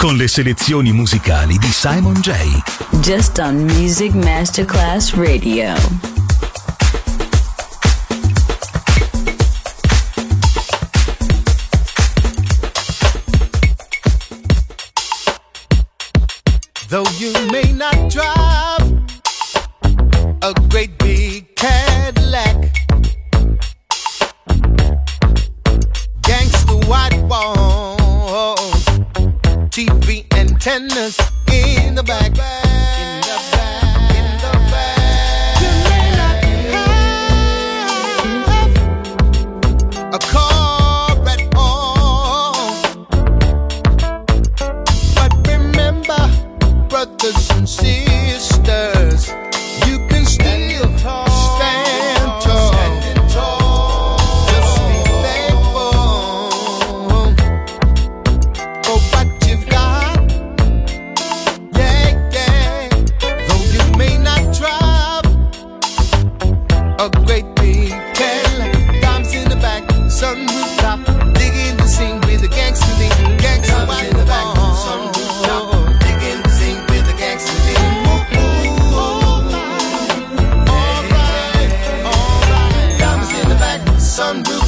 con le selezioni musicali di Simon J. Just on Music Masterclass Radio. Though you may not drive a great sun blue.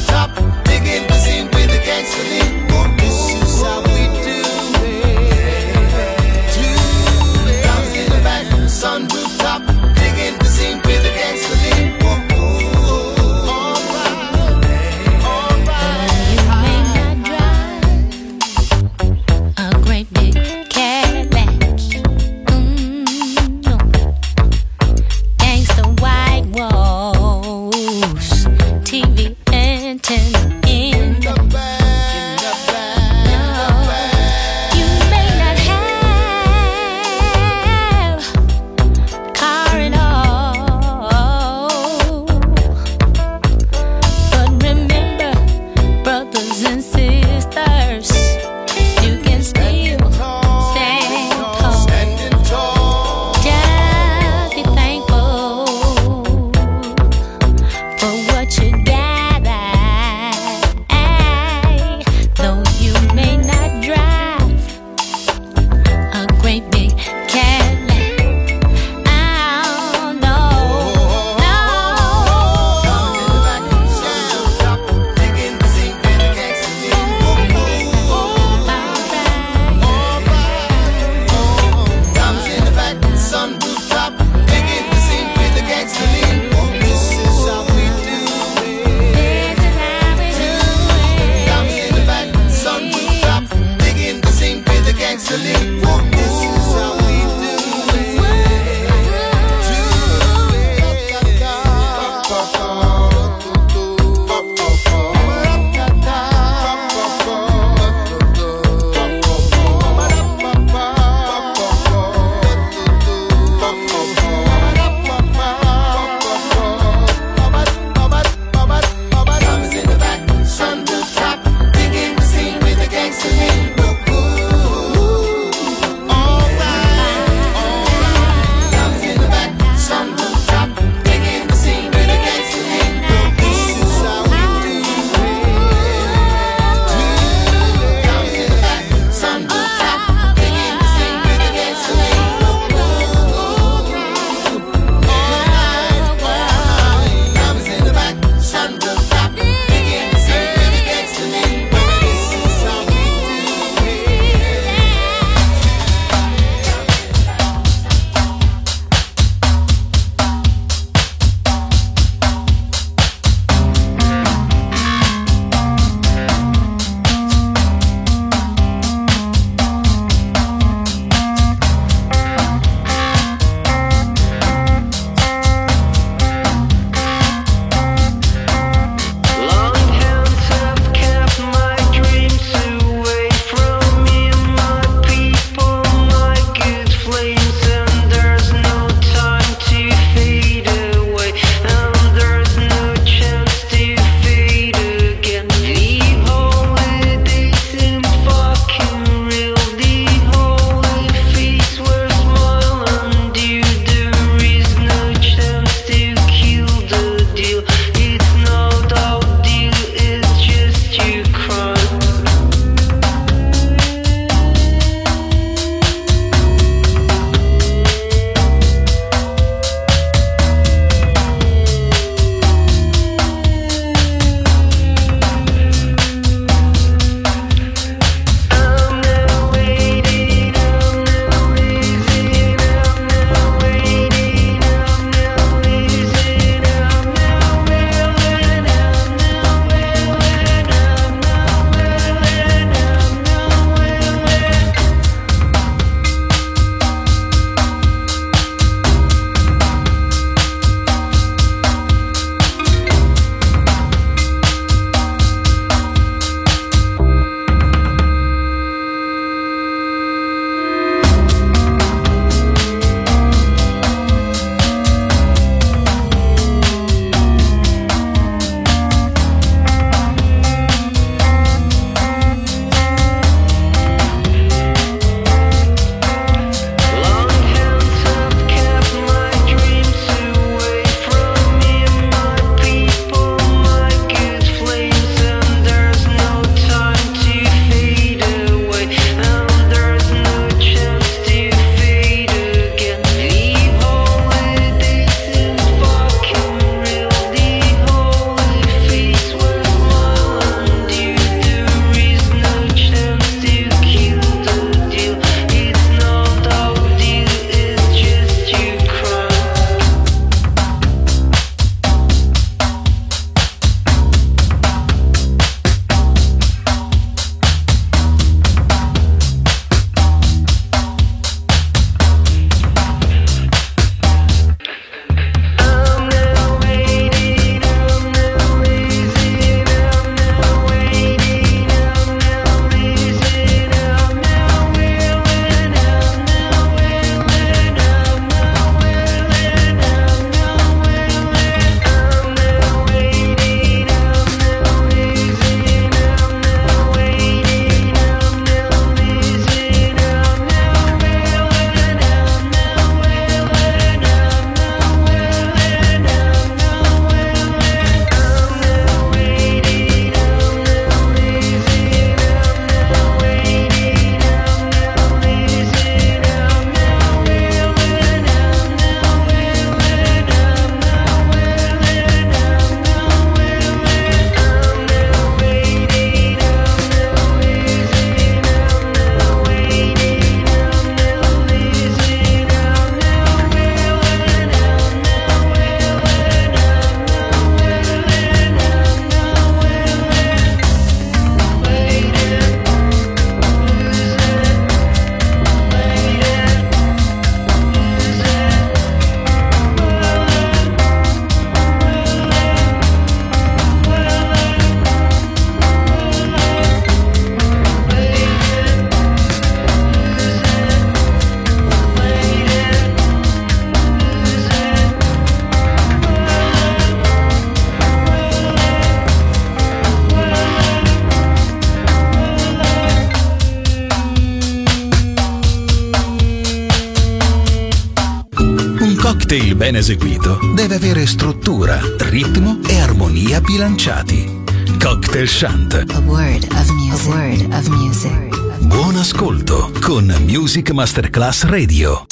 ben eseguito, deve avere struttura, ritmo e armonia bilanciati. Cocktail Shant. A word of music. A word of music. Buon ascolto con Music Masterclass Radio.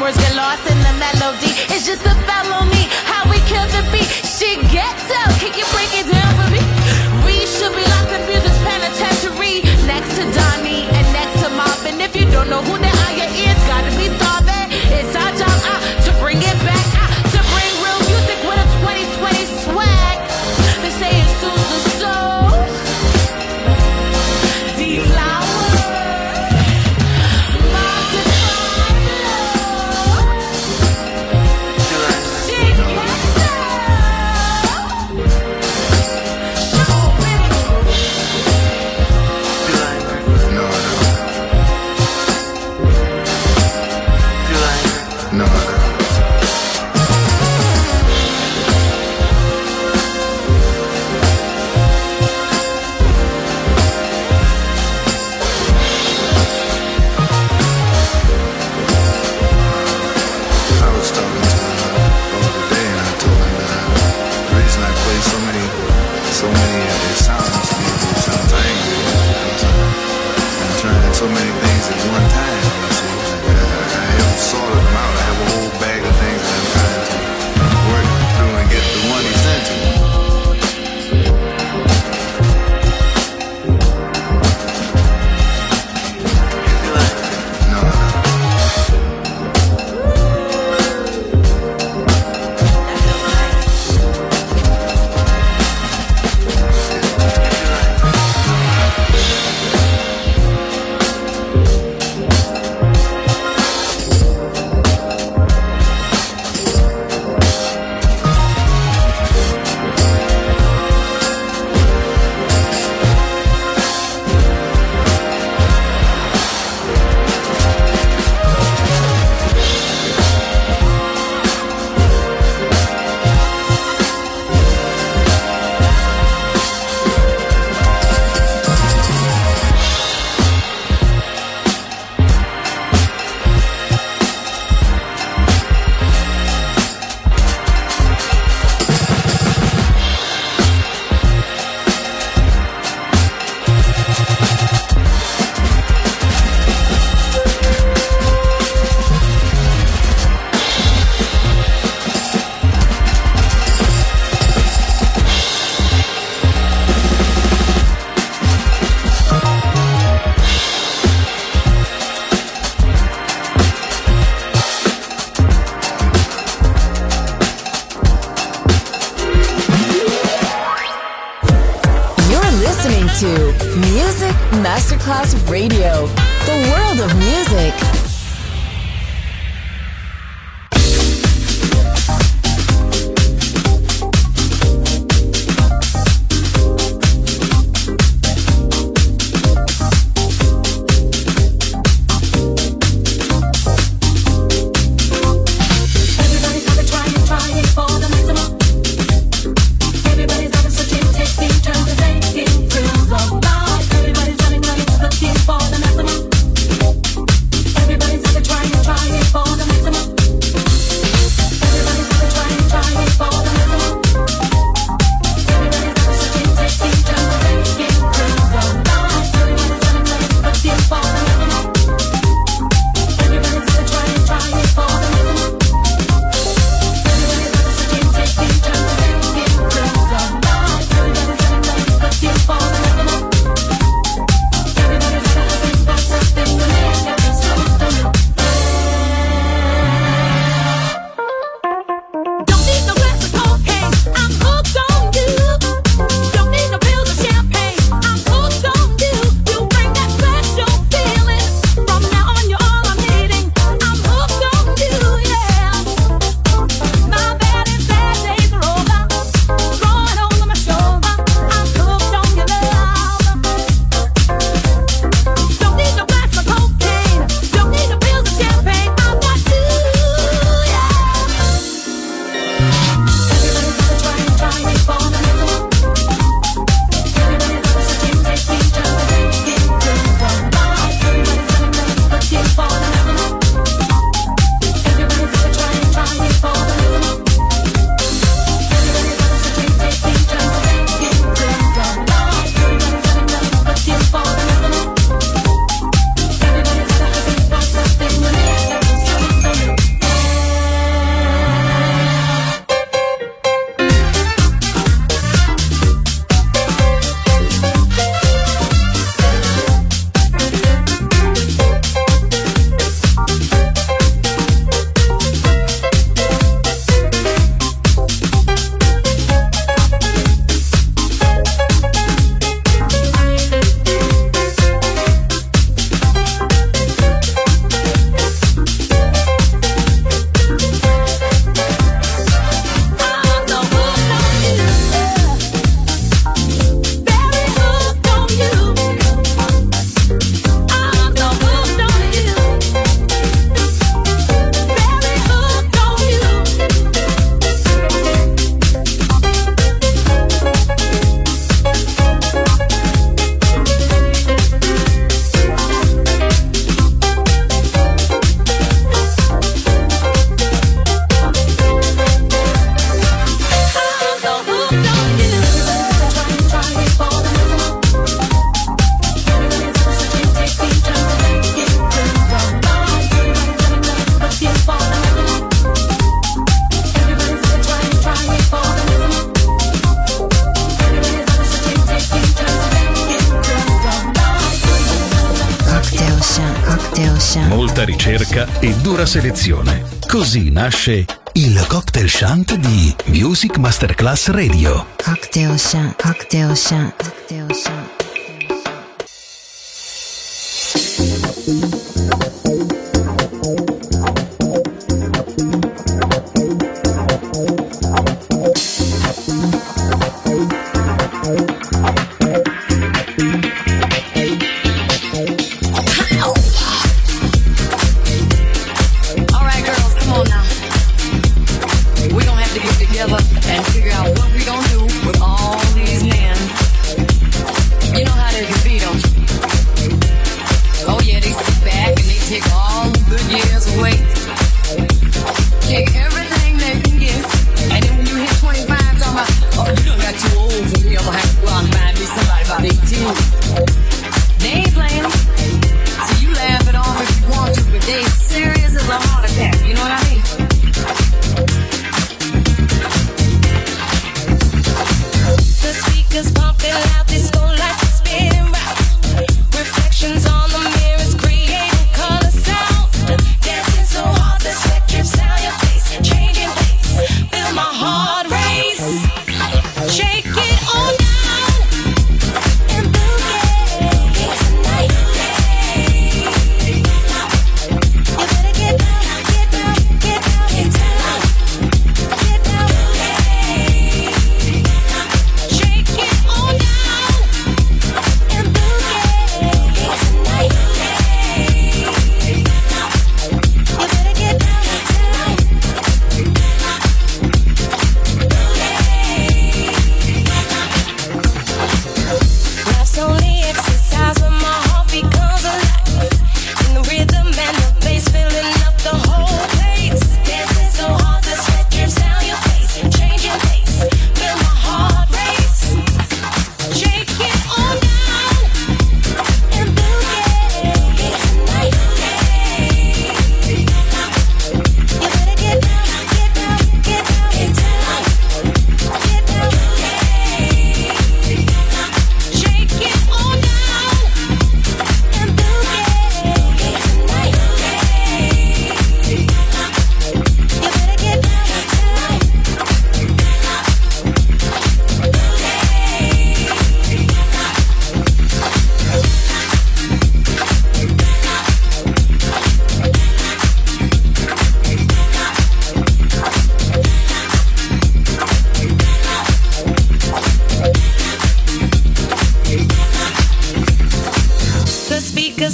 Words get lost in the melody. It's just pura selezione. Così nasce il cocktail shunt di Music Masterclass Radio. Cocktail shant, cocktail shant.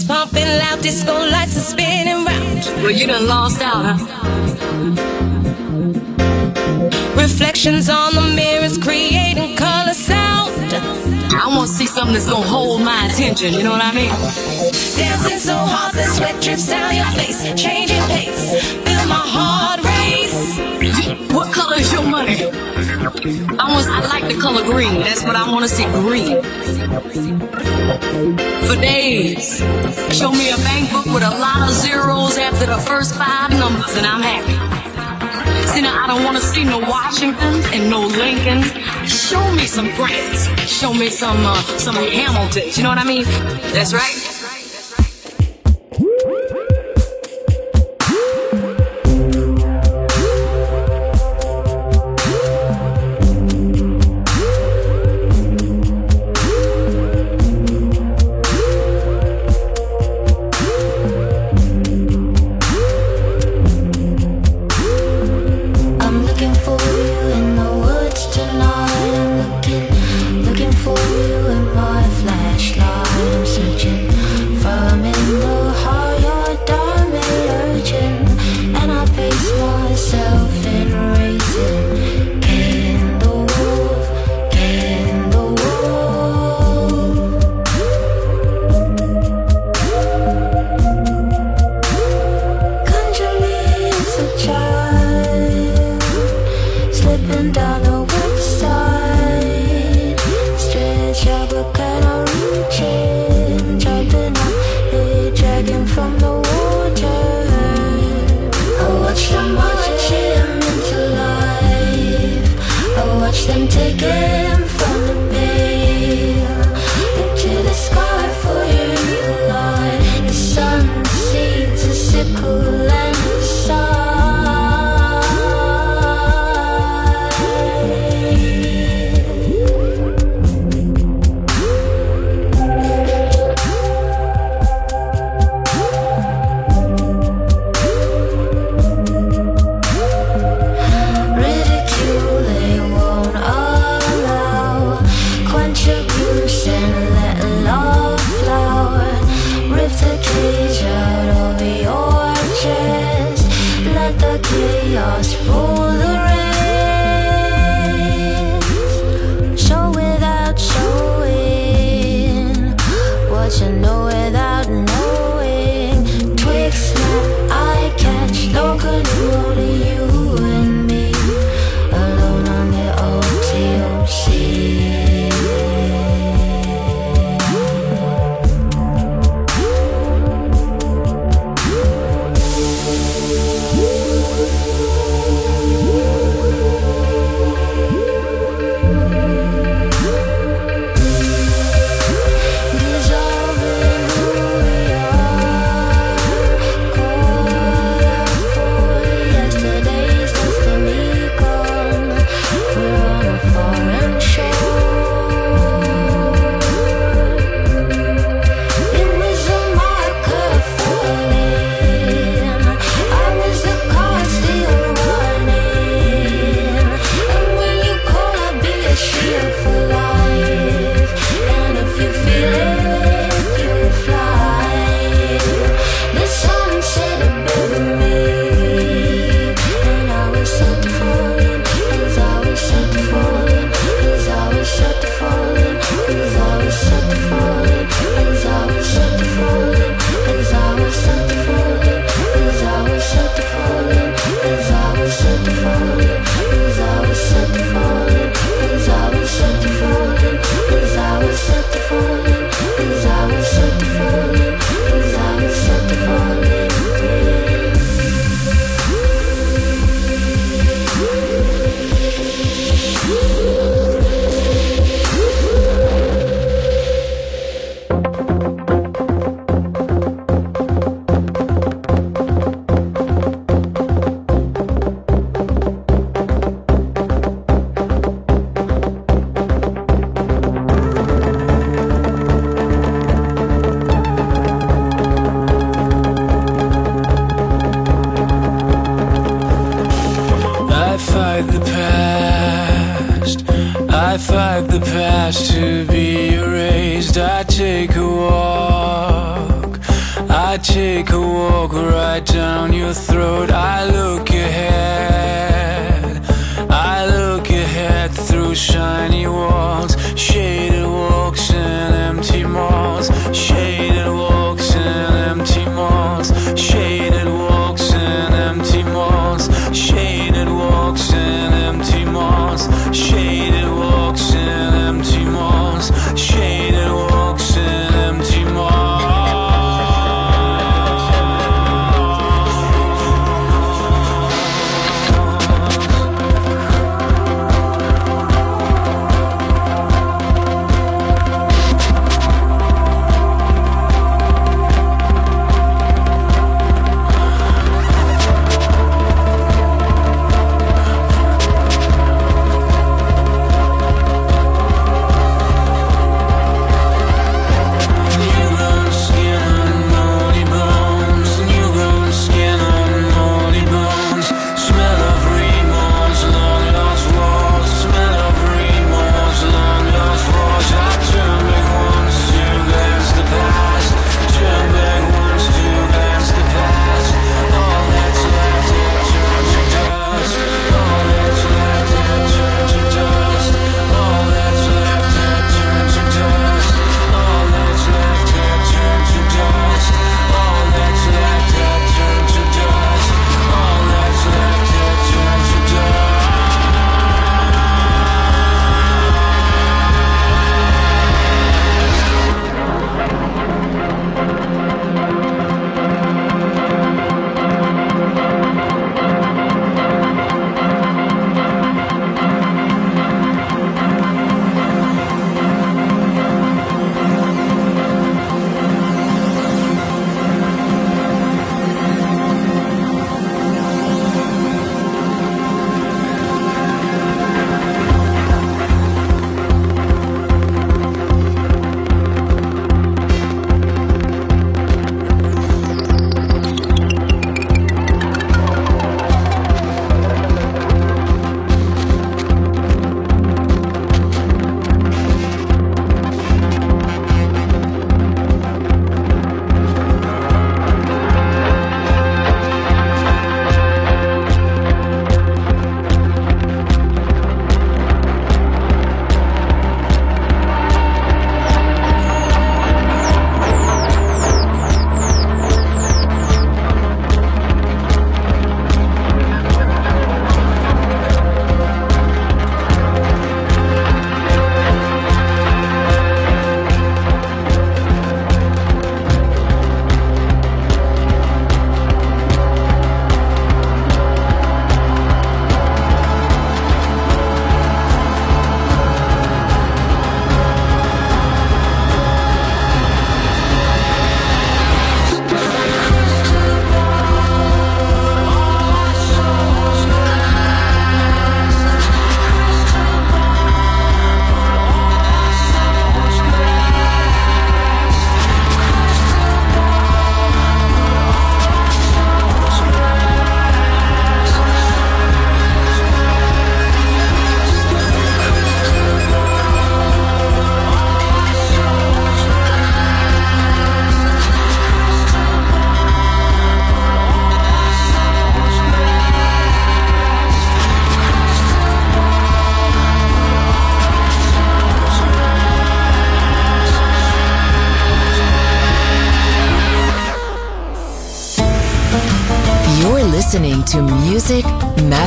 Pumping loud disco lights are spinning round. Well, you done lost out, huh? Reflections on the mirrors creating color sound. I want to see something that's gonna hold my attention, you know what I mean? Dancing so hard that sweat drips down your face, changing pace, feel my heart race. What color is your money? I want I like the color green. That's what I want to see green for days. Show me a bank book with a lot of zeros after the first five numbers, and I'm happy. See, now I don't want to see no Washingtons and no Lincolns. Show me some Grants. Show me some uh, some Hamiltons. You know what I mean? That's right.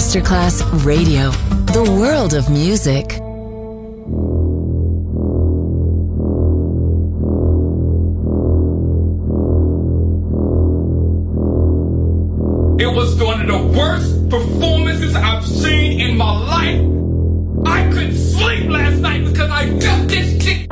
Masterclass Radio, the world of music. It was one of the worst performances I've seen in my life. I couldn't sleep last night because I felt this chick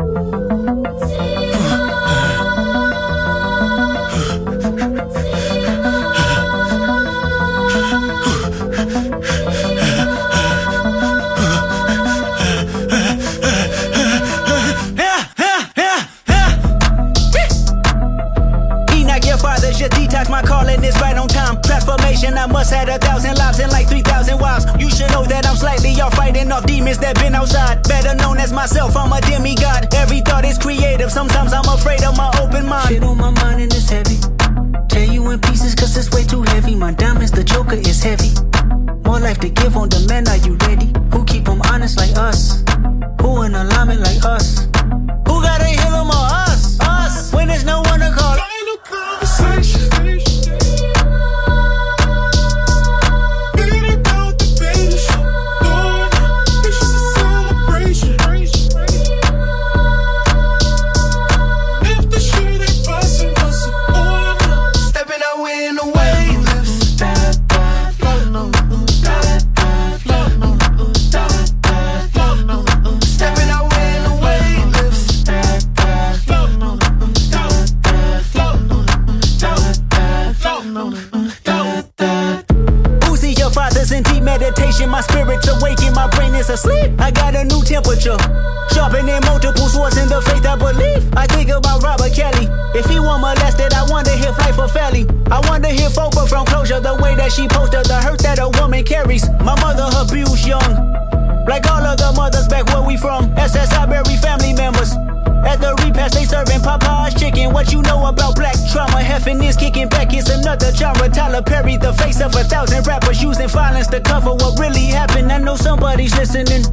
The face of a thousand rappers using violence to cover what really happened. I know somebody's listening.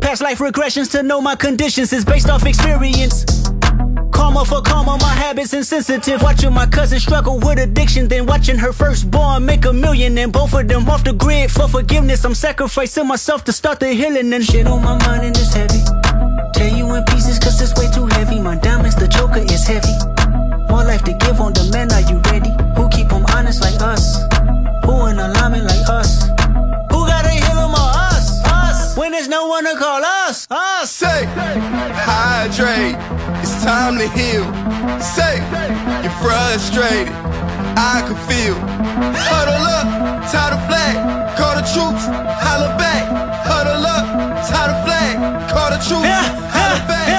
Past life regressions to know my conditions is based off experience. Karma for karma, my habits insensitive. Watching my cousin struggle with addiction, then watching her firstborn make a million, and both of them off the grid for forgiveness. I'm sacrificing myself to start the healing, and shit on my mind and it's heavy. Tear you in pieces cause it's way too heavy. My diamonds, the joker is heavy. More life to give on demand, are you ready? Keep them honest like us? Who in alignment like us? Who gotta heal them or us? Us! When there's no one to call us? Us! Say, hydrate. It's time to heal. Say, you're frustrated. I can feel. Huddle up, tie the flag. Call the troops, holla back. Huddle up, tie the flag. Call the troops, holla back.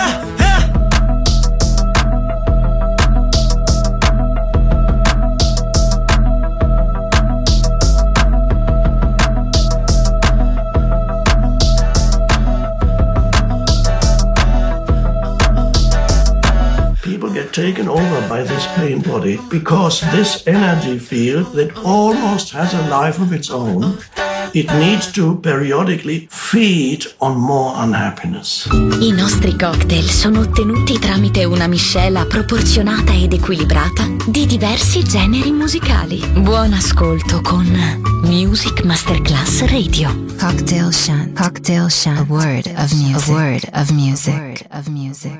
Taken over by this pain body because this energy field that almost has a life of its own, it needs to periodically feed on more unhappiness. I nostri cocktail sono ottenuti tramite una miscela proporzionata ed equilibrata di diversi generi musicali. Buon ascolto con Music Masterclass Radio. Cocktail Shant. Cocktail Shant. A word of music. A word of music. A word of music.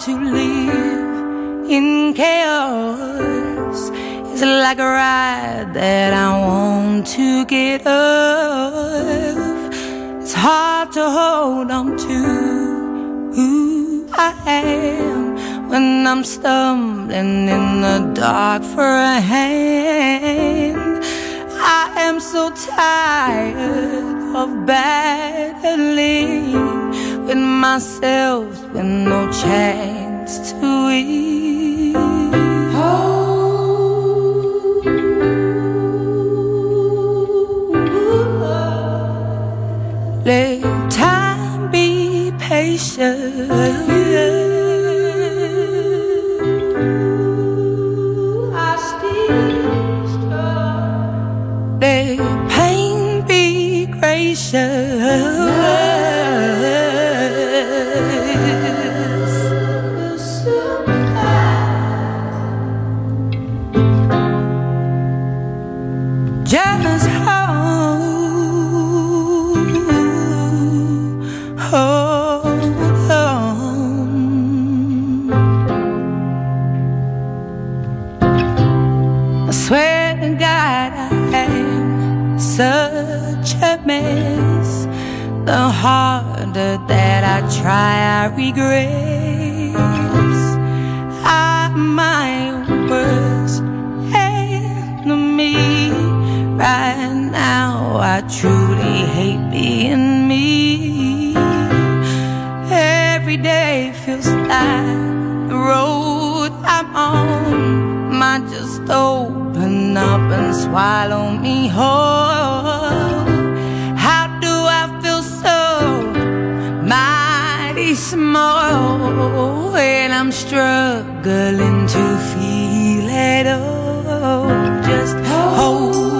To live in chaos. It's like a ride that I want to get off. It's hard to hold on to who I am when I'm stumbling in the dark for a hand. I am so tired of battling with myself with no chance to win. Let time be patient. Let pain be gracious. Try, I regress. I'm my worst enemy. Right now, I truly hate being me. Every day feels like the road I'm on might just open up and swallow me whole. Small when I'm struggling to feel at all? Just hold.